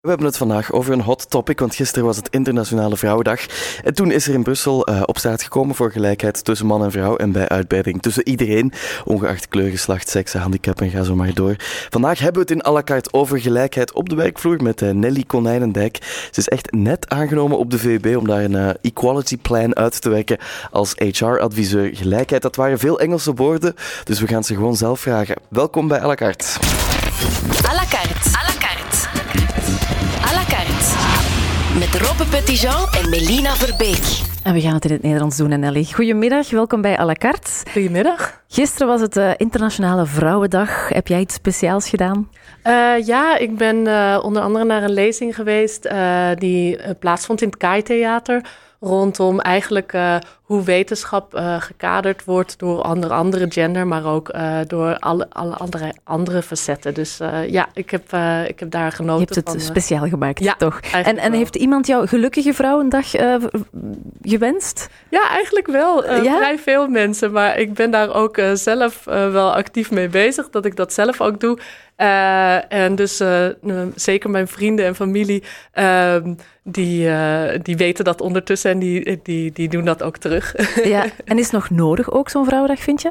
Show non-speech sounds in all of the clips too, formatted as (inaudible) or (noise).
We hebben het vandaag over een hot topic, want gisteren was het Internationale Vrouwendag. En toen is er in Brussel uh, op straat gekomen voor gelijkheid tussen man en vrouw en bij uitbreiding tussen iedereen, ongeacht kleur, geslacht, seks, handicap en ga zo maar door. Vandaag hebben we het in à la carte over gelijkheid op de werkvloer met uh, Nelly Konijnendijk. Ze is echt net aangenomen op de VUB om daar een uh, equality plan uit te werken als HR-adviseur gelijkheid. Dat waren veel Engelse woorden, dus we gaan ze gewoon zelf vragen. Welkom bij à la carte. À la carte. Met Robbe Petitjean en Melina Verbeek. En we gaan het in het Nederlands doen, Nelly. Goedemiddag, welkom bij à la carte. Goedemiddag. Gisteren was het uh, Internationale Vrouwendag. Heb jij iets speciaals gedaan? Uh, ja, ik ben uh, onder andere naar een lezing geweest die plaatsvond in het Kai Theater rondom eigenlijk uh, hoe wetenschap uh, gekaderd wordt door onder andere gender, maar ook uh, door alle, alle andere, andere facetten. Dus ja, ik heb, ik heb daar genoten. Je hebt het van, speciaal gemaakt, ja, toch? En, en heeft iemand jou gelukkige vrouwendag gewenst? Ja, eigenlijk wel. Ja? Vrij veel mensen, maar ik ben daar ook zelf wel actief mee bezig, dat ik dat zelf ook doe. Uh, en dus uh, zeker mijn vrienden en familie, uh, die, die weten dat ondertussen en die, die, die doen dat ook terug. Ja, (laughs) en is het nog nodig ook zo'n vrouwendag, vind je?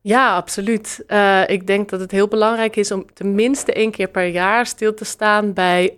Ja, absoluut. ik denk dat het heel belangrijk is om tenminste één keer per jaar stil te staan bij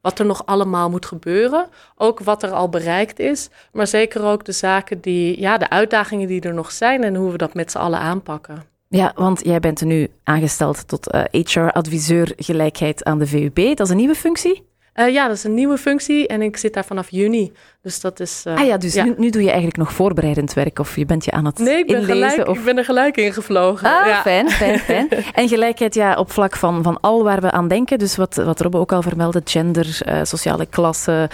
wat er nog allemaal moet gebeuren. Ook wat er al bereikt is, maar zeker ook de zaken die, ja, de uitdagingen die er nog zijn en hoe we dat met z'n allen aanpakken. Ja, want jij bent nu aangesteld tot uh, eh, HR-adviseur gelijkheid aan de VUB. Dat is een nieuwe functie? Uh, ja, dat is een nieuwe functie en ik zit daar vanaf juni. Dus dat is. Uh, ah ja, dus Nu, nu, doe je eigenlijk nog voorbereidend werk of je bent je aan het nee, ik ben inlezen? Gelijk, of... ik ben er gelijk in gevlogen. Ah, ja. fijn, fijn, fijn. (laughs) en gelijkheid ja, op vlak van, van al waar we aan denken. Dus wat, wat Robbe ook al vermeldde, gender, uh, sociale klasse,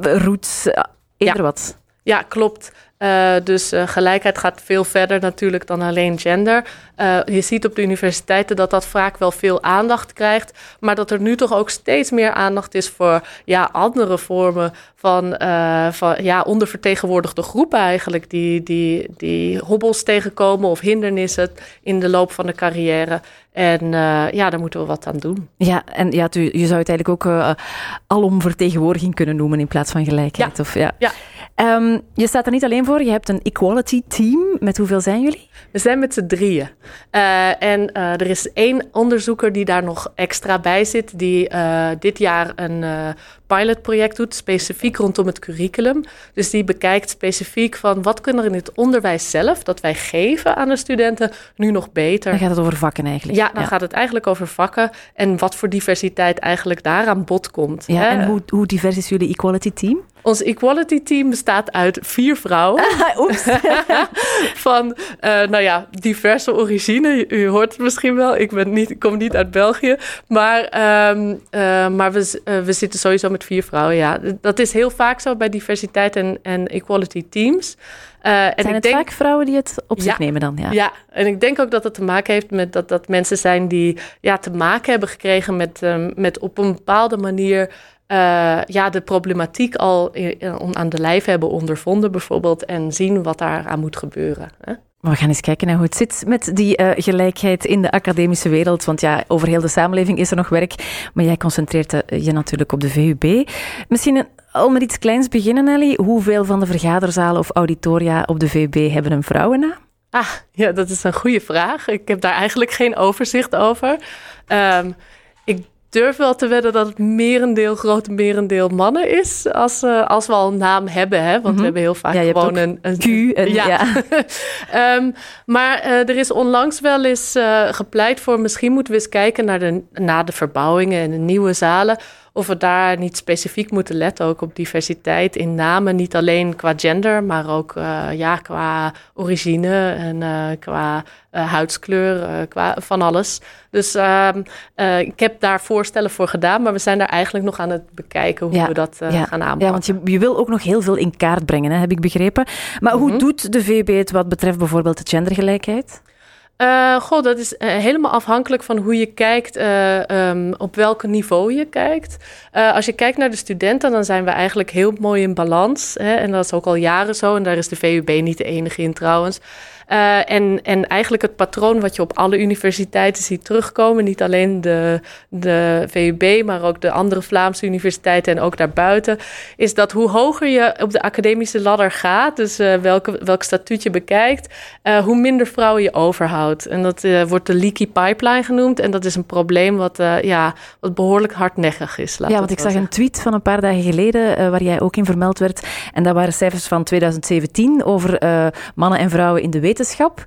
roots, eender ja. wat. Ja, klopt. Uh, dus uh, gelijkheid gaat veel verder natuurlijk dan alleen gender. Uh, je ziet op de universiteiten dat dat vaak wel veel aandacht krijgt, maar dat er nu toch ook steeds meer aandacht is voor ja, andere vormen van, van ja, ondervertegenwoordigde groepen eigenlijk, die, die, die hobbels tegenkomen of hindernissen in de loop van de carrière. En ja, daar moeten we wat aan doen. Ja, en ja, je zou het eigenlijk ook alomvertegenwoordiging kunnen noemen in plaats van gelijkheid. Ja. Of, ja. ja. Um, je staat er niet alleen voor, je hebt een equality team. Met hoeveel zijn jullie? We zijn met z'n drieën. Uh, en uh, er is één onderzoeker die daar nog extra bij zit, die uh, dit jaar een pilotproject doet, specifiek rondom het curriculum. Dus die bekijkt specifiek van wat kunnen er in het onderwijs zelf, dat wij geven aan de studenten, nu nog beter. Dan gaat het over vakken eigenlijk. Ja, dan ja. gaat het eigenlijk over vakken en wat voor diversiteit eigenlijk daar aan bod komt. Ja, en hoe, hoe divers is jullie equality team? Ons equality team bestaat uit vier vrouwen. (laughs) Oeps. (laughs) van, uh, nou ja, diverse origine. U hoort het misschien wel. Ik, ben niet, kom niet uit België. Maar, um, uh, maar we, uh, we zitten sowieso met vier vrouwen, ja. Dat is heel vaak zo bij diversiteit en, en equality teams. Uh, en zijn ik het denk, vaak vrouwen die het op zich ja, nemen dan? Ja. ja, en ik denk ook dat het te maken heeft met dat, dat mensen zijn die ja, te maken hebben gekregen met, um, met op een bepaalde manier uh, ja, de problematiek al in, in, aan de lijf hebben ondervonden, bijvoorbeeld, en zien wat daar aan moet gebeuren. Hè? We gaan eens kijken naar hoe het zit met die uh, gelijkheid in de academische wereld. Want ja, over heel de samenleving is er nog werk. Maar jij concentreert je natuurlijk op de VUB. Misschien een, al met iets kleins beginnen, Nelly. Hoeveel van de vergaderzalen of auditoria op de VUB hebben een vrouwennaam? Ah, ja, dat is een goede vraag. Ik heb daar eigenlijk geen overzicht over. Um, ik durf wel te wedden dat het merendeel, grote merendeel mannen is. Als, uh, als we al een naam hebben, hè? Want mm -hmm. we hebben heel vaak ja, gewoon een, een, Q. En, ja. ja. um, (laughs) maar uh, er is onlangs wel eens uh, gepleit voor... misschien moeten we eens kijken naar de, naar de verbouwingen en de nieuwe zalen... of we daar niet specifiek moeten letten, ook op diversiteit in namen. Niet alleen qua gender, maar ook ja, qua origine en qua huidskleur, qua van alles. Dus ehm, ik heb daar voorstellen voor gedaan, maar we zijn daar eigenlijk nog aan het bekijken hoe ja, we dat ja, gaan aanpakken. Ja, want je, je, wil ook nog heel veel in kaart brengen, hè, heb ik begrepen. Maar mm -hmm. hoe doet de VB het wat betreft bijvoorbeeld de gendergelijkheid? Uh, goh, dat is uh, helemaal afhankelijk van hoe je kijkt, uh, um, op welk niveau je kijkt. als je kijkt naar de studenten, dan zijn we eigenlijk heel mooi in balans. Hè? En dat is ook al jaren zo. En daar is de VUB niet de enige in trouwens. Uh, en, en eigenlijk het patroon wat je op alle universiteiten ziet terugkomen, niet alleen de, de VUB, maar ook de andere Vlaamse universiteiten en ook daarbuiten, is dat hoe hoger je op de academische ladder gaat, dus uh, welke, welk statuut je bekijkt, uh, hoe minder vrouwen je overhoudt. En dat wordt de leaky pipeline genoemd. En dat is een probleem wat, ja, wat behoorlijk hardnekkig is. Ja, want ik zag een tweet van een paar dagen geleden waar jij ook in vermeld werd. En dat waren cijfers van 2017 over mannen en vrouwen in de wetenschap.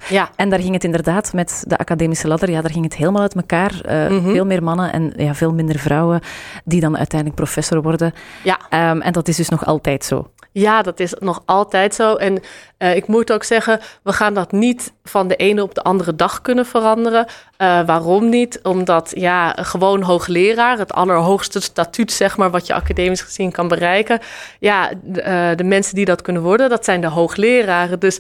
Ja. En daar ging het inderdaad met de academische ladder, ja, daar ging het helemaal uit elkaar. Uh, Veel meer mannen en ja, veel minder vrouwen die dan uiteindelijk professor worden. Ja. Um, en dat is dus nog altijd zo. Ja, dat is nog altijd zo. En uh, ik moet ook zeggen, we gaan dat niet van de ene op de andere dag kunnen veranderen. Uh, waarom niet? Omdat ja, gewoon hoogleraar, het allerhoogste statuut, zeg maar, wat je academisch gezien kan bereiken. Ja, de, uh, de mensen die dat kunnen worden, dat zijn de hoogleraren. Dus,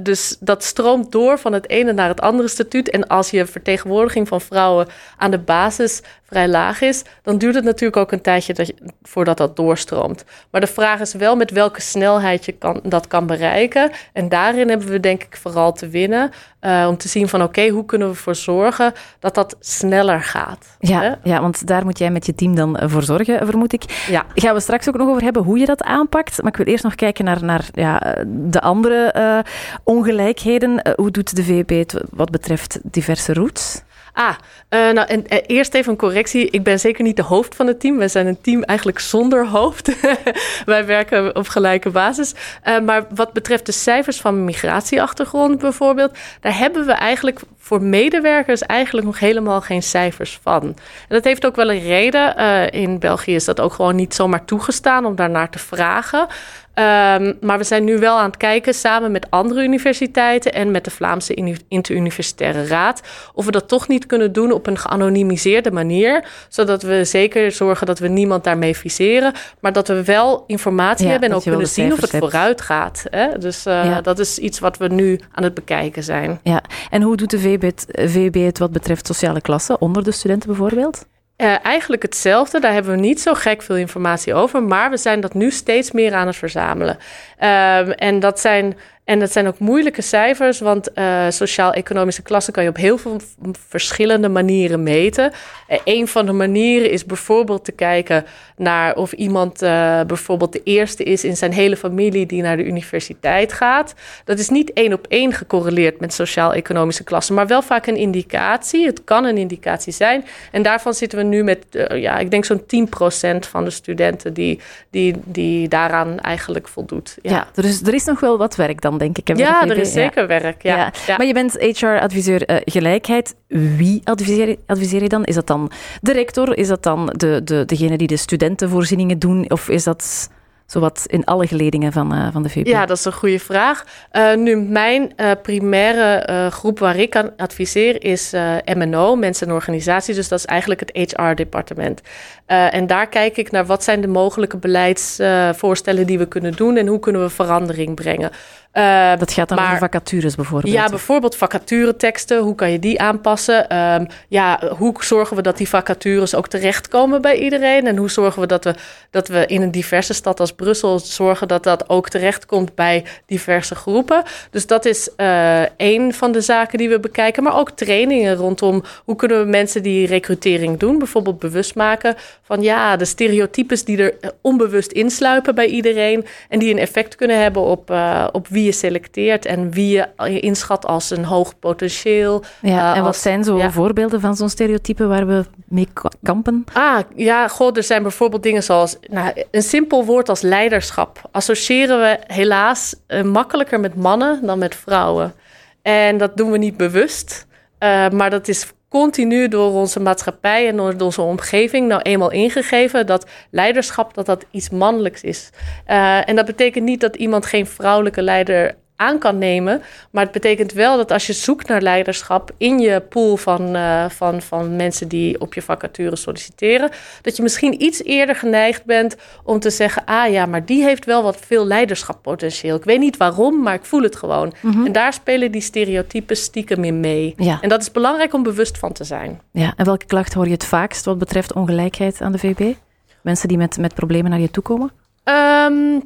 dus dat stroomt door van het ene naar het andere statuut. En als je vertegenwoordiging van vrouwen aan de basis vrij laag is, dan duurt het natuurlijk ook een tijdje dat je, voordat dat doorstroomt. Maar de vraag is wel met welke snelheid je kan, dat kan bereiken. En daarin hebben we denk ik vooral te winnen. Uh, om te zien van oké, okay, hoe kunnen we ervoor zorgen dat dat sneller gaat. Ja, ja, want daar moet jij met je team dan voor zorgen, vermoed ik. Ja. Gaan we straks ook nog over hebben hoe je dat aanpakt. Maar ik wil eerst nog kijken naar, naar ja, de andere uh, ongelijkheden. Uh, hoe doet de het wat betreft diverse routes? Ah, uh, nou, en, uh, eerst even een correctie. Ik ben zeker niet de hoofd van het team. We zijn een team eigenlijk zonder hoofd. (laughs) Wij werken op gelijke basis. Uh, maar wat betreft de cijfers van migratieachtergrond bijvoorbeeld, daar hebben we eigenlijk voor medewerkers eigenlijk nog helemaal geen cijfers van. En dat heeft ook wel een reden. in België is dat ook gewoon niet zomaar toegestaan om daarnaar te vragen. Um, maar we zijn nu wel aan het kijken samen met andere universiteiten en met de Vlaamse Interuniversitaire Raad of we dat toch niet kunnen doen op een geanonimiseerde manier, zodat we zeker zorgen dat we niemand daarmee viseren, maar dat we wel informatie ja, hebben en ook kunnen zien of het hebt. vooruit gaat. Hè? Dus uh, ja. dat is iets wat we nu aan het bekijken zijn. Ja, en hoe doet de VB het, VB het wat betreft sociale klassen onder de studenten bijvoorbeeld? Uh, eigenlijk hetzelfde. Daar hebben we niet zo gek veel informatie over. Maar we zijn dat nu steeds meer aan het verzamelen. Um, en dat zijn en dat zijn ook moeilijke cijfers, want uh, sociaal-economische klassen kan je op heel veel verschillende manieren meten. Uh, een van de manieren is bijvoorbeeld te kijken naar of iemand uh, bijvoorbeeld de eerste is in zijn hele familie die naar de universiteit gaat. Dat is niet één op één gecorreleerd met sociaal-economische klassen, maar wel vaak een indicatie. Het kan een indicatie zijn. En daarvan zitten we nu met, ja, ik denk zo'n 10% van de studenten die, die, die daaraan eigenlijk voldoet. Ja, ja dus er is nog wel wat werk dan denk ik. Ja, er is zeker ja. werk. Ja. Ja. ja. Maar je bent HR-adviseur uh, gelijkheid. Wie adviseer, adviseer, je dan? Is dat dan de rector? Is dat dan de, de, degene die de studentenvoorzieningen doen? Of is dat zowat in alle geledingen van, uh, van de VP? Ja, dat is een goede vraag. Uh, nu, mijn uh, primaire groep waar ik aan adviseer is MNO, mensen en organisaties. Dus dat is eigenlijk het HR-departement. en daar kijk ik naar wat zijn de mogelijke beleidsvoorstellen die we kunnen doen en hoe kunnen we verandering brengen. Uh, dat gaat dan maar, over vacatures bijvoorbeeld? Ja, bijvoorbeeld vacatureteksten. Hoe kan je die aanpassen? Um, ja, hoe zorgen we dat die vacatures ook terechtkomen bij iedereen? En hoe zorgen we dat we, dat we in een diverse stad als Brussel zorgen dat dat ook terechtkomt bij diverse groepen? Dus dat is uh, één van de zaken die we bekijken. Maar ook trainingen rondom hoe kunnen we mensen die recrutering doen, bijvoorbeeld bewust maken van ja, de stereotypes die er onbewust insluipen bij iedereen en die een effect kunnen hebben op, uh, op wie je selecteert en wie je inschat als een hoog potentieel. Ja, uh, en wat zijn zo ja. voorbeelden van zo'n stereotype waar we mee kampen? Ah, ja, god, er zijn bijvoorbeeld dingen zoals nou, een simpel woord als leiderschap. Associëren we helaas uh, makkelijker met mannen dan met vrouwen. En dat doen we niet bewust, uh, maar dat is continu door onze maatschappij en door onze omgeving nou eenmaal ingegeven dat leiderschap dat dat iets mannelijks is. Uh, en dat betekent niet dat iemand geen vrouwelijke leider aan kan nemen. Maar het betekent wel dat als je zoekt naar leiderschap in je pool van, uh, van, van mensen die op je vacature solliciteren, dat je misschien iets eerder geneigd bent om te zeggen: ah ja, maar die heeft wel wat veel leiderschappotentieel. Ik weet niet waarom, maar ik voel het gewoon. Mm -hmm. En daar spelen die stereotypen stiekem in mee. Ja. En dat is belangrijk om bewust van te zijn. Ja, en welke klacht hoor je het vaakst wat betreft ongelijkheid aan de VB? Mensen die met, met problemen naar je toe komen? Um,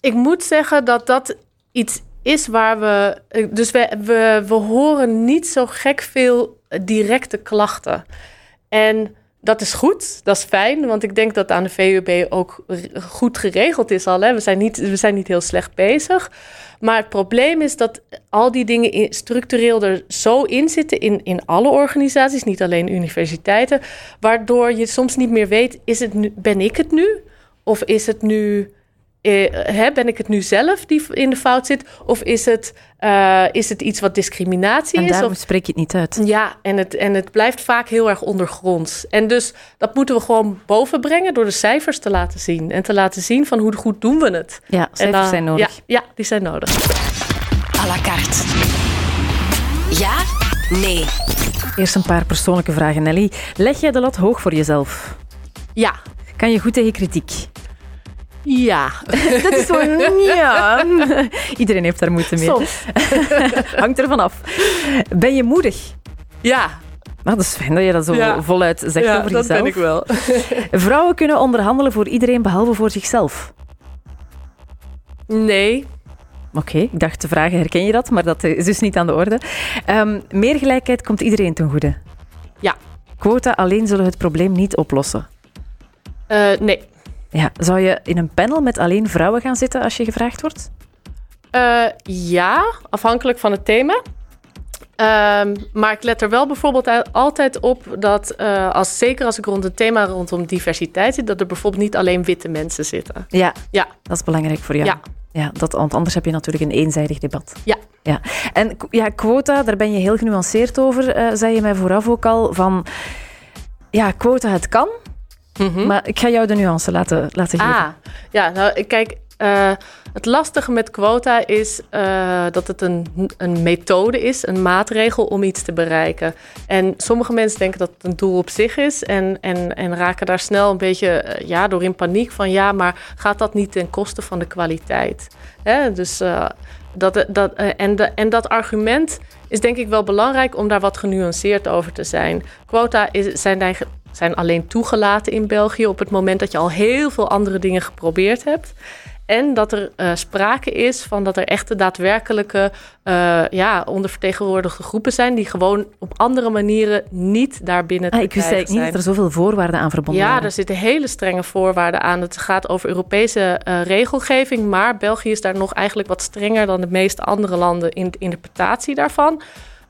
ik moet zeggen dat dat iets is waar we. Dus we, we, we horen niet zo gek veel directe klachten. En dat is goed, dat is fijn, want ik denk dat aan de VUB ook goed geregeld is al. Hè? We, zijn niet, we zijn niet heel slecht bezig. Maar het probleem is dat al die dingen structureel er zo in zitten in, in alle organisaties, niet alleen universiteiten, waardoor je soms niet meer weet: is het nu, ben ik het nu? Of is het nu eh, ben ik het nu zelf die in de fout zit? Of is het, uh, is het iets wat discriminatie en is? En daarom of... spreek je het niet uit. Ja, en het, en het blijft vaak heel erg ondergronds. En dus dat moeten we gewoon bovenbrengen door de cijfers te laten zien. En te laten zien van hoe goed doen we het. Ja, cijfers dan, zijn nodig. Ja, ja, die zijn nodig. À la carte. Ja? Nee. Eerst een paar persoonlijke vragen, Nelly. Leg jij de lat hoog voor jezelf? Ja. Kan je goed tegen kritiek? Ja. (laughs) Dat is zo, ja. (laughs) Iedereen heeft daar moeite mee. Soms. (laughs) Hangt ervan af. Ben je moedig? Ja. Maar dat is fijn dat je dat zo ja. voluit zegt ja, over dat jezelf. ben ik wel. Vrouwen kunnen onderhandelen voor iedereen behalve voor zichzelf. Nee. Oké, okay, ik dacht te vragen, herken je dat? Maar dat is dus niet aan de orde. Um, meer gelijkheid komt iedereen ten goede. Ja. Quota alleen zullen het probleem niet oplossen. Uh, nee. Ja, zou je in een panel met alleen vrouwen gaan zitten als je gevraagd wordt? Uh, ja, afhankelijk van het thema. Um, maar ik let er wel bijvoorbeeld altijd op dat, uh, als, zeker als ik rond het thema rondom diversiteit zit, dat er bijvoorbeeld niet alleen witte mensen zitten. Ja, ja. dat is belangrijk voor jou. Ja. Ja, dat, want anders heb je natuurlijk een eenzijdig debat. Ja. ja. En ja, quota, daar ben je heel genuanceerd over, uh, zei je mij vooraf ook al. Van, ja, quota, het kan, Mm -hmm. Maar ik ga jou de nuance laten, laten geven. Ah, ja, nou kijk, uh, het lastige met quota is uh, dat het een, een methode is, een maatregel om iets te bereiken. En sommige mensen denken dat het een doel op zich is en, en, en raken daar snel een beetje uh, ja, door in paniek van ja, maar gaat dat niet ten koste van de kwaliteit? Hè? Dus dat, dat, en, de, en dat argument is denk ik wel belangrijk om daar wat genuanceerd over te zijn. Quota is, zijn zijn alleen toegelaten in België op het moment dat je al heel veel andere dingen geprobeerd hebt. En dat er uh, sprake is van dat er echte daadwerkelijke uh, ja, ondervertegenwoordigde groepen zijn die gewoon op andere manieren niet daarbinnen te ah, Ik wist eigenlijk niet dat er zoveel voorwaarden aan verbonden ja, waren. Ja, er zitten hele strenge voorwaarden aan. Het gaat over Europese uh, regelgeving, maar België is daar nog eigenlijk wat strenger dan de meeste andere landen in de interpretatie daarvan.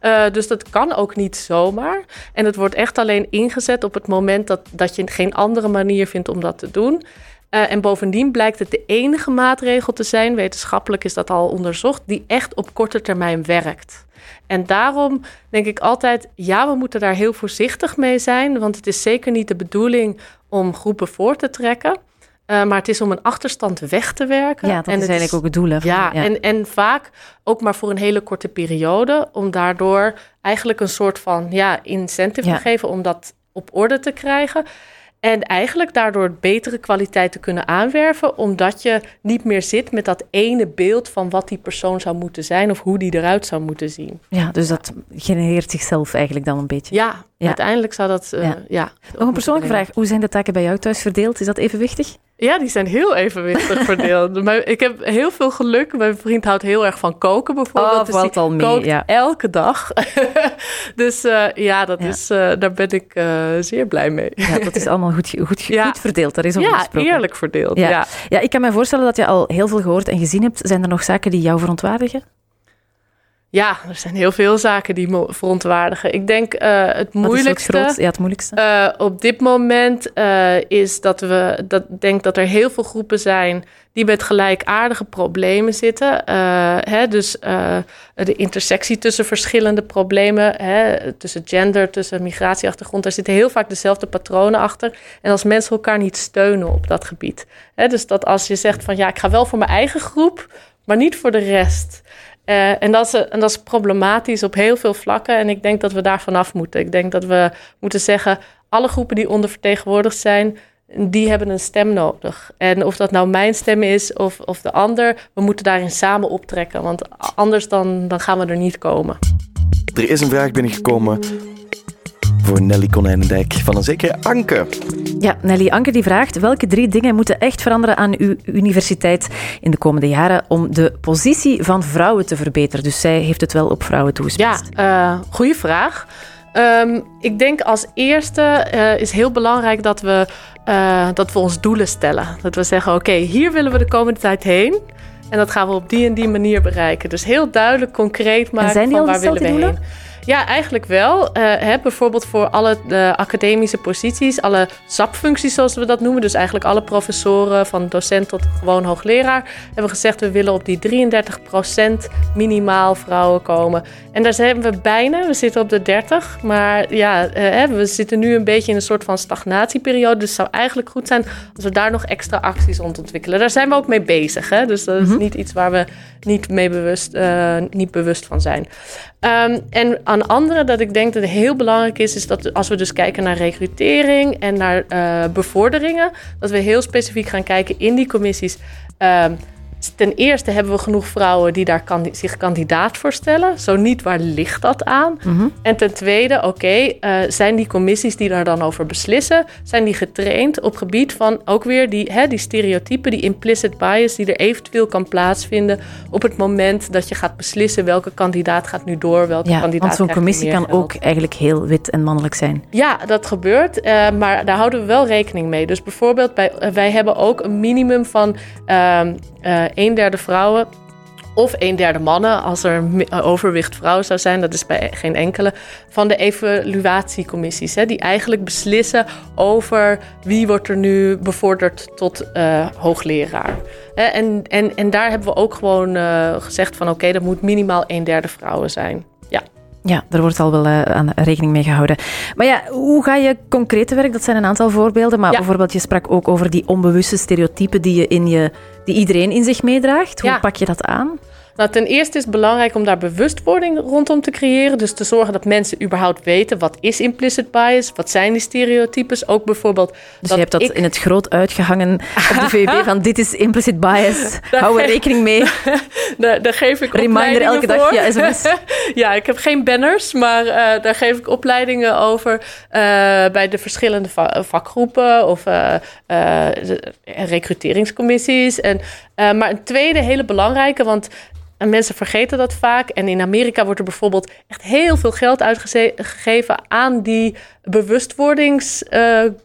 Uh, dus dat kan ook niet zomaar. En het wordt echt alleen ingezet op het moment dat, dat je geen andere manier vindt om dat te doen. Uh, en bovendien blijkt het de enige maatregel te zijn, wetenschappelijk is dat al onderzocht, die echt op korte termijn werkt. En daarom denk ik altijd, ja, we moeten daar heel voorzichtig mee zijn, want het is zeker niet de bedoeling om groepen voor te trekken. Uh, maar het is om een achterstand weg te werken. Ja, dat en is eigenlijk ook het doel. Hè, ja, ja, En, en vaak ook maar voor een hele korte periode. Om daardoor eigenlijk een soort van ja, incentive Ja. te geven om dat op orde te krijgen. En eigenlijk daardoor betere kwaliteit te kunnen aanwerven, omdat je niet meer zit met dat ene beeld van wat die persoon zou moeten zijn of hoe die eruit zou moeten zien. Ja, dus dat genereert zichzelf eigenlijk dan een beetje. Ja, Ja. uiteindelijk zou dat. eh, Ja. ja. Nog een persoonlijke vraag. Hoe zijn de taken bij jou thuis verdeeld? Is dat evenwichtig? Ja, die zijn heel evenwichtig verdeeld. (laughs) Maar ik heb heel veel geluk. Mijn vriend houdt heel erg van koken bijvoorbeeld. Oh, dus die al mee, ja. elke dag. (laughs) dus eh, ja, dat Ja. Is, eh, daar ben ik eh, zeer blij mee. Ja, dat is allemaal goed, goed, Ja. goed verdeeld. Daar is over Ja, gesproken. eerlijk verdeeld. Ja. Ja, ik kan me voorstellen dat je al heel veel gehoord en gezien hebt. Zijn er nog zaken die jou verontwaardigen? Ja, er zijn heel veel zaken die me verontwaardigen. Ik denk eh, het moeilijkste... Ja, het moeilijkste. Eh, op dit moment eh, is dat we dat denk dat er heel veel groepen zijn die met gelijkaardige problemen zitten. Hè, dus de intersectie tussen verschillende problemen, hè, tussen gender, tussen migratieachtergrond, daar zitten heel vaak dezelfde patronen achter. En als mensen elkaar niet steunen op dat gebied. Hè, dus dat als je zegt van ja, ik ga wel voor mijn eigen groep, maar niet voor de rest. Eh, en, dat is, en dat is problematisch op heel veel vlakken. En ik denk dat we daar vanaf moeten. Ik denk dat we moeten zeggen: alle groepen die ondervertegenwoordigd zijn, die hebben een stem nodig. En of dat nou mijn stem is of, of de ander, we moeten daarin samen optrekken. Want anders dan, dan gaan we er niet komen. Er is een vraag binnengekomen voor Nelly Konijnendijk van een zekere Anke. Ja, Nelly Anker die vraagt welke drie dingen moeten echt veranderen aan uw universiteit in de komende jaren om de positie van vrouwen te verbeteren. Dus zij heeft het wel op vrouwen toegespitst. Ja, uh, goede vraag. Um, ik denk als eerste uh, is heel belangrijk dat we, uh, dat we ons doelen stellen. Dat we zeggen, oké, okay, hier willen we de komende tijd heen. En dat gaan we op die en die manier bereiken. Dus heel duidelijk, concreet maken en zijn die van al waar willen we doelen? heen. Ja, eigenlijk wel. Uh, hè, bijvoorbeeld voor alle de academische posities, alle SAP-functies zoals we dat noemen. Dus eigenlijk alle professoren, van docent tot gewoon hoogleraar. Hebben we gezegd, we willen op die 33% minimaal vrouwen komen. En daar zijn we bijna. We zitten op de 30. Maar ja, uh, we zitten nu een beetje in een soort van stagnatieperiode. Dus het zou eigenlijk goed zijn als we daar nog extra acties rond ontwikkelen. Daar zijn we ook mee bezig. Hè? Dus dat is niet iets waar we niet, mee bewust, uh, niet bewust van zijn. Um, en aan andere dat ik denk dat het heel belangrijk is, is dat als we dus kijken naar recrutering en naar uh, bevorderingen, dat we heel specifiek gaan kijken in die commissies. Um, ten eerste hebben we genoeg vrouwen die daar kan, zich kandidaat voor stellen. Zo niet, waar ligt dat aan? Mhm. En ten tweede, oké, okay, uh, zijn die commissies die daar dan over beslissen, zijn die getraind op gebied van ook weer die, hè, die stereotypen, die implicit bias die er eventueel kan plaatsvinden op het moment dat je gaat beslissen welke kandidaat gaat nu door, welke ja, kandidaat want zo'n commissie kan geld. ook eigenlijk heel wit en mannelijk zijn. Ja, dat gebeurt, uh, maar daar houden we wel rekening mee. Dus bijvoorbeeld, bij, uh, wij hebben ook een minimum van uh, een derde vrouwen of een derde mannen, als er overwicht vrouwen zou zijn, dat is bij geen enkele, van de evaluatiecommissies, hè, die eigenlijk beslissen over wie wordt er nu bevorderd tot uh, hoogleraar. En, en, en daar hebben we ook gewoon uh, gezegd van oké, dat moet minimaal een derde vrouwen zijn. Ja. Daar wordt al wel uh, aan rekening mee gehouden. Maar ja, hoe ga je concreet te werk? Dat zijn een aantal voorbeelden. Maar ja. bijvoorbeeld, je sprak ook over die onbewuste stereotypen die, je in je, die iedereen in zich meedraagt. Hoe ja. pak je dat aan? Nou, ten eerste is het belangrijk om daar bewustwording rondom te creëren. Dus te zorgen dat mensen überhaupt weten wat is implicit bias, wat zijn die stereotypes. Ook bijvoorbeeld. Dus je hebt dat ik... in het groot uitgehangen op de (laughs) VUB van dit is implicit bias. Hou er rekening mee. (laughs) daar, daar geef ik Reminder elke dag via sms. (laughs) ja, ik heb geen banners, maar uh, daar geef ik opleidingen over uh, bij de verschillende va vakgroepen of uh, recruteringscommissies. En, maar een tweede hele belangrijke, want en mensen vergeten dat vaak. En in Amerika wordt er bijvoorbeeld echt heel veel geld uitgegeven aan die bewustwordingscursussen, uh,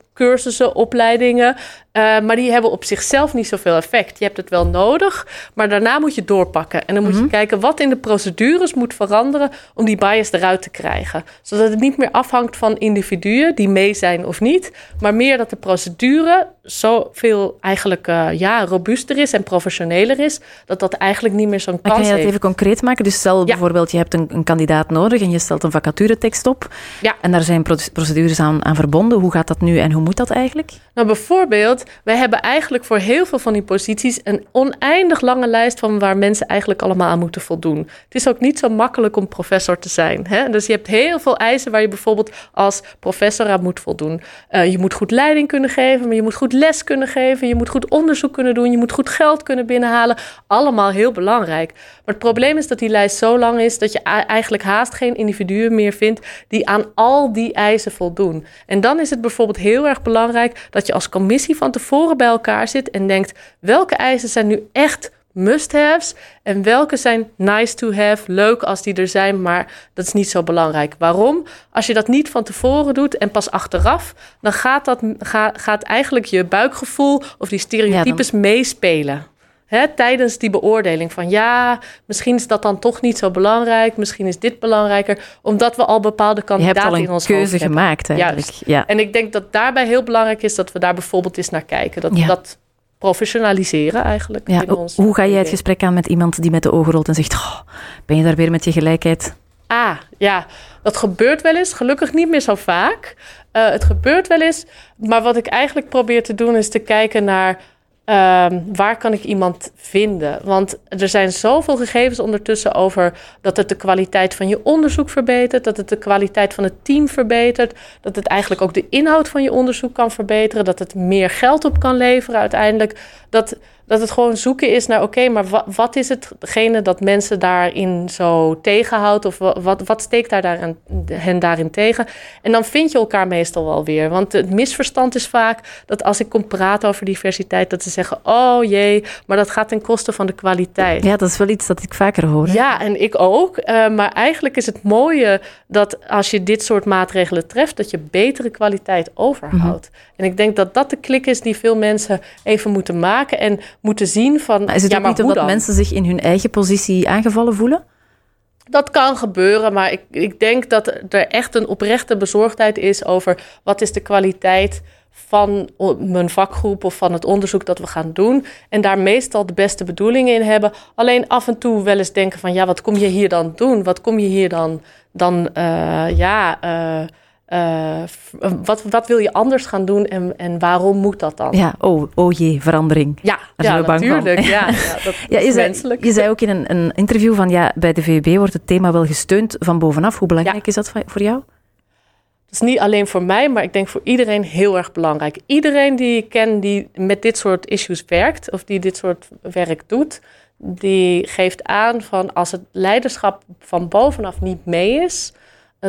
opleidingen. Uh, maar die hebben op zichzelf niet zoveel effect. Je hebt het wel nodig, maar daarna moet je doorpakken. En dan moet mm -hmm. je kijken wat in de procedures moet veranderen om die bias eruit te krijgen. Zodat het niet meer afhangt van individuen die mee zijn of niet, maar meer dat de procedure zoveel eigenlijk uh, ja, robuuster is en professioneler is, dat dat eigenlijk niet meer zo'n kans Kan je dat heeft. even concreet maken? Dus stel ja. bijvoorbeeld, je hebt een, een, kandidaat nodig en je stelt een vacaturetekst op. Ja. En daar zijn procedures aan, aan verbonden. Hoe gaat dat nu en hoe moet dat eigenlijk? Nou, bijvoorbeeld, wij hebben eigenlijk voor heel veel van die posities een oneindig lange lijst van waar mensen eigenlijk allemaal aan moeten voldoen. Het is ook niet zo makkelijk om professor te zijn. Hè? Dus je hebt heel veel eisen waar je bijvoorbeeld als professor aan moet voldoen. Uh, je moet goed leiding kunnen geven, maar je moet goed les kunnen geven, je moet goed onderzoek kunnen doen, je moet goed geld kunnen binnenhalen. Allemaal heel belangrijk. Maar het probleem is dat die lijst zo lang is dat je eigenlijk haast geen individuen meer vindt die aan al die eisen voldoen. En dan is het bijvoorbeeld heel erg belangrijk dat je als commissie van tevoren bij elkaar zit en denkt: welke eisen zijn nu echt must-haves en welke zijn nice to have, leuk als die er zijn, maar dat is niet zo belangrijk. Waarom? Als je dat niet van tevoren doet en pas achteraf, dan gaat, dat, ga, gaat eigenlijk je buikgevoel of die stereotypes ja, dan... meespelen. Hè, tijdens die beoordeling van ja, misschien is dat dan toch niet zo belangrijk, misschien is dit belangrijker, omdat we al bepaalde kandidaten in ons Je hebt al een keuze gemaakt eigenlijk. Juist. Ja. En ik denk dat daarbij heel belangrijk is dat we daar bijvoorbeeld eens naar kijken. Dat Ja. dat professionaliseren eigenlijk. Ja, in ons hoe ga jij het gesprek aan met iemand die met de ogen rolt en zegt: oh, Ben je daar weer met je gelijkheid? Ah, ja, dat gebeurt wel eens. Gelukkig niet meer zo vaak. Uh, het gebeurt wel eens. Maar wat ik eigenlijk probeer te doen is te kijken naar uh, waar kan ik iemand vinden. Want er zijn zoveel gegevens ondertussen over dat het de kwaliteit van je onderzoek verbetert, dat het de kwaliteit van het team verbetert, dat het eigenlijk ook de inhoud van je onderzoek kan verbeteren, dat het meer geld op kan leveren uiteindelijk. Dat, Dat het gewoon zoeken is naar, oké, maar wa- wat is hetgene dat mensen daarin zo tegenhoudt? Of wa- wat, wat steekt daar daarin, hen daarin tegen? En dan vind je elkaar meestal wel weer. Want het misverstand is vaak dat als ik kom praten over diversiteit, dat ze zeggen, oh jee, maar dat gaat ten koste van de kwaliteit. Ja, dat is wel iets dat ik vaker hoor. hè? Ja, en ik ook. Eh, maar eigenlijk is het mooie dat als je dit soort maatregelen treft, dat je betere kwaliteit overhoudt. En ik denk dat dat de klik is die veel mensen even moeten maken en moeten zien van. Is het ja, ook niet omdat dan? mensen zich in hun eigen positie aangevallen voelen? Dat kan gebeuren, maar ik, ik denk dat er echt een oprechte bezorgdheid is over wat is de kwaliteit van mijn vakgroep of van het onderzoek dat we gaan doen. En daar meestal de beste bedoelingen in hebben. Alleen af en toe wel eens denken van ja, wat kom je hier dan doen? Wat kom je hier dan, dan eh, ja, eh, eh, wat, wat wil je anders gaan doen en, en waarom moet dat dan? Ja, oh, oh jee, verandering. Ja, van. natuurlijk. Ja, ja, (laughs) dat Ja, is je, zei, menselijk. je zei ook in een, een interview van ja, bij de VUB wordt het thema wel gesteund van bovenaf. Hoe belangrijk is dat voor jou? Het is niet alleen voor mij, maar ik denk voor iedereen heel erg belangrijk. Iedereen die ik ken die met dit soort issues werkt of die dit soort werk doet, die geeft aan van als het leiderschap van bovenaf niet mee is,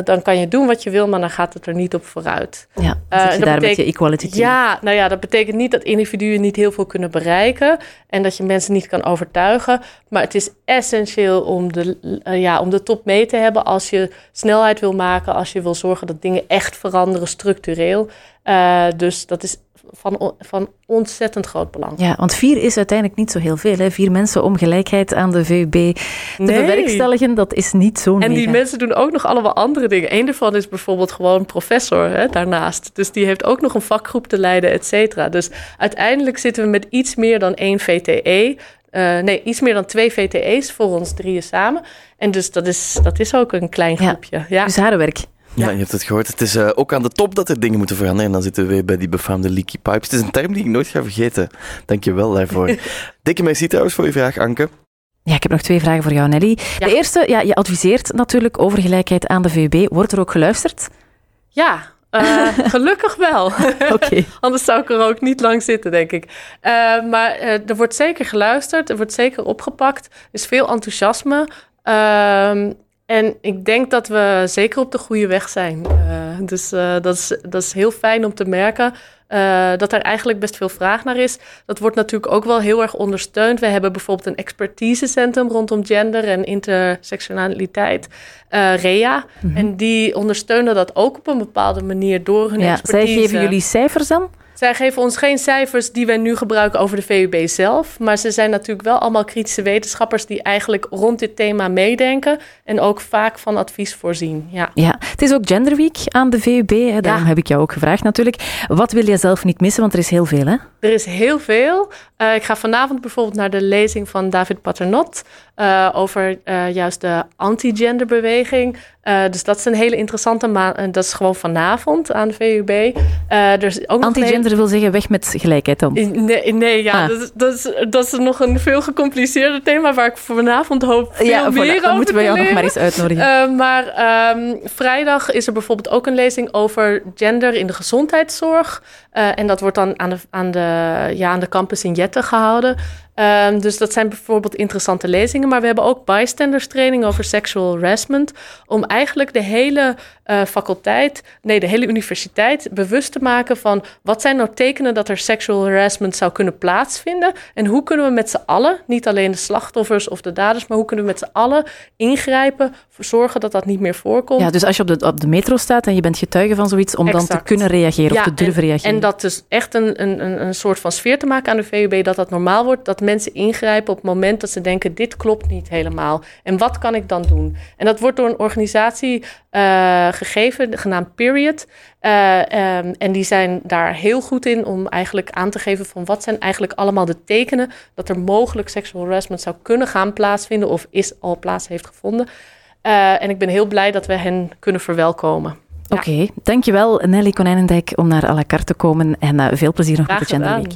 dan kan je doen wat je wil, maar dan gaat het er niet op vooruit. Ja, Eh, zit je dat daar met je betekent- equality team. Ja, nou ja, dat betekent niet dat individuen niet heel veel kunnen bereiken en dat je mensen niet kan overtuigen. Maar het is essentieel om de, eh, ja, om de top mee te hebben als je snelheid wil maken, als je wil zorgen dat dingen echt veranderen structureel. Eh, dus dat is van, van ontzettend groot belang. Ja, want vier is uiteindelijk niet zo heel veel. Hè? Vier mensen om gelijkheid aan de VUB te Nee. bewerkstelligen, dat is niet zo En die mensen doen ook nog allemaal andere dingen. Eén daarvan is bijvoorbeeld gewoon professor hè, daarnaast. Dus die heeft ook nog een vakgroep te leiden, et cetera. Dus uiteindelijk zitten we met iets meer dan één VTE. Eh, nee, iets meer dan twee VTE's voor ons drieën samen. En dus dat is, dat is ook een klein groepje. Ja. Dus harenwerk. Ja, je hebt het gehoord. Het is eh, ook aan de top dat er dingen moeten veranderen. En dan zitten we weer bij die befaamde leaky pipes. Het is een term die ik nooit ga vergeten. Dank je wel daarvoor. (laughs) Dikke merci trouwens voor je vraag, Anke. Ja, ik heb nog twee vragen voor jou, Nelly. Ja. De eerste, ja, je adviseert natuurlijk over gelijkheid aan de VUB. Wordt er ook geluisterd? Ja, eh, (laughs) gelukkig wel. (laughs) Oké. Anders zou ik er ook niet lang zitten, denk ik. Eh, maar er wordt zeker geluisterd, er wordt zeker opgepakt. Er is veel enthousiasme. En ik denk dat we zeker op de goede weg zijn. Eh, dus eh, dat, is, dat is heel fijn om te merken. eh, dat er eigenlijk best veel vraag naar is. Dat wordt natuurlijk ook wel heel erg ondersteund. We hebben bijvoorbeeld een expertisecentrum rondom gender en intersectionaliteit, REA. En die ondersteunen dat ook op een bepaalde manier door hun Ja, zij expertise. geven jullie cijfers dan? Zij geven ons geen cijfers die wij nu gebruiken over de VUB zelf. Maar ze zijn natuurlijk wel allemaal kritische wetenschappers die eigenlijk rond dit thema meedenken. En ook vaak van advies voorzien. Ja. Ja, het is ook Gender Week aan de VUB. Hè. Daarom Ja. heb ik jou ook gevraagd natuurlijk. Wat wil je zelf niet missen? Want er is heel veel, hè? Er is heel veel. Eh, ik ga vanavond bijvoorbeeld naar de lezing van David Paternot. Eh, over eh, juist de anti-genderbeweging. Eh, dus dat is een hele interessante maand. En dat is gewoon vanavond aan de VUB. Een Antigender wil zeggen weg met gelijkheid dan. Nee, nee ja, Ah. dat, is, dat, is, dat is nog een veel gecompliceerder thema waar ik vanavond hoop veel ja, meer over moeten we jou nog maar eens uitnodigen. Maar ehm, vrijdag is er bijvoorbeeld ook een lezing over gender in de gezondheidszorg. En dat wordt dan aan de, aan, de, ja, aan de campus in Jette gehouden. Ehm, dus dat zijn bijvoorbeeld interessante lezingen. Maar we hebben ook bystanders training over sexual harassment. Om eigenlijk de hele eh, faculteit, nee, de hele universiteit bewust te maken van wat zijn nou tekenen dat er sexual harassment zou kunnen plaatsvinden. En hoe kunnen we met z'n allen, niet alleen de slachtoffers of de daders, maar hoe kunnen we met z'n allen ingrijpen, voor zorgen dat dat niet meer voorkomt. Ja, dus als je op de, op de metro staat en je bent getuige van zoiets, om dan te kunnen reageren of te durven en, reageren. En dat dus echt een, een, een, een soort van sfeer te maken aan de VUB, dat dat normaal wordt, dat mensen ingrijpen op het moment dat ze denken, dit klopt niet helemaal. En wat kan ik dan doen? En dat wordt door een organisatie eh, gegeven, genaamd Period. Eh, ehm, en die zijn daar heel goed in om eigenlijk aan te geven van wat zijn eigenlijk allemaal de tekenen dat er mogelijk sexual harassment zou kunnen gaan plaatsvinden of is al plaats heeft gevonden. Eh, en ik ben heel blij dat we hen kunnen verwelkomen. Ja. Oké, dankjewel Nelly Konijnendijk om naar à la carte te komen en veel plezier nog met de Gender. Week.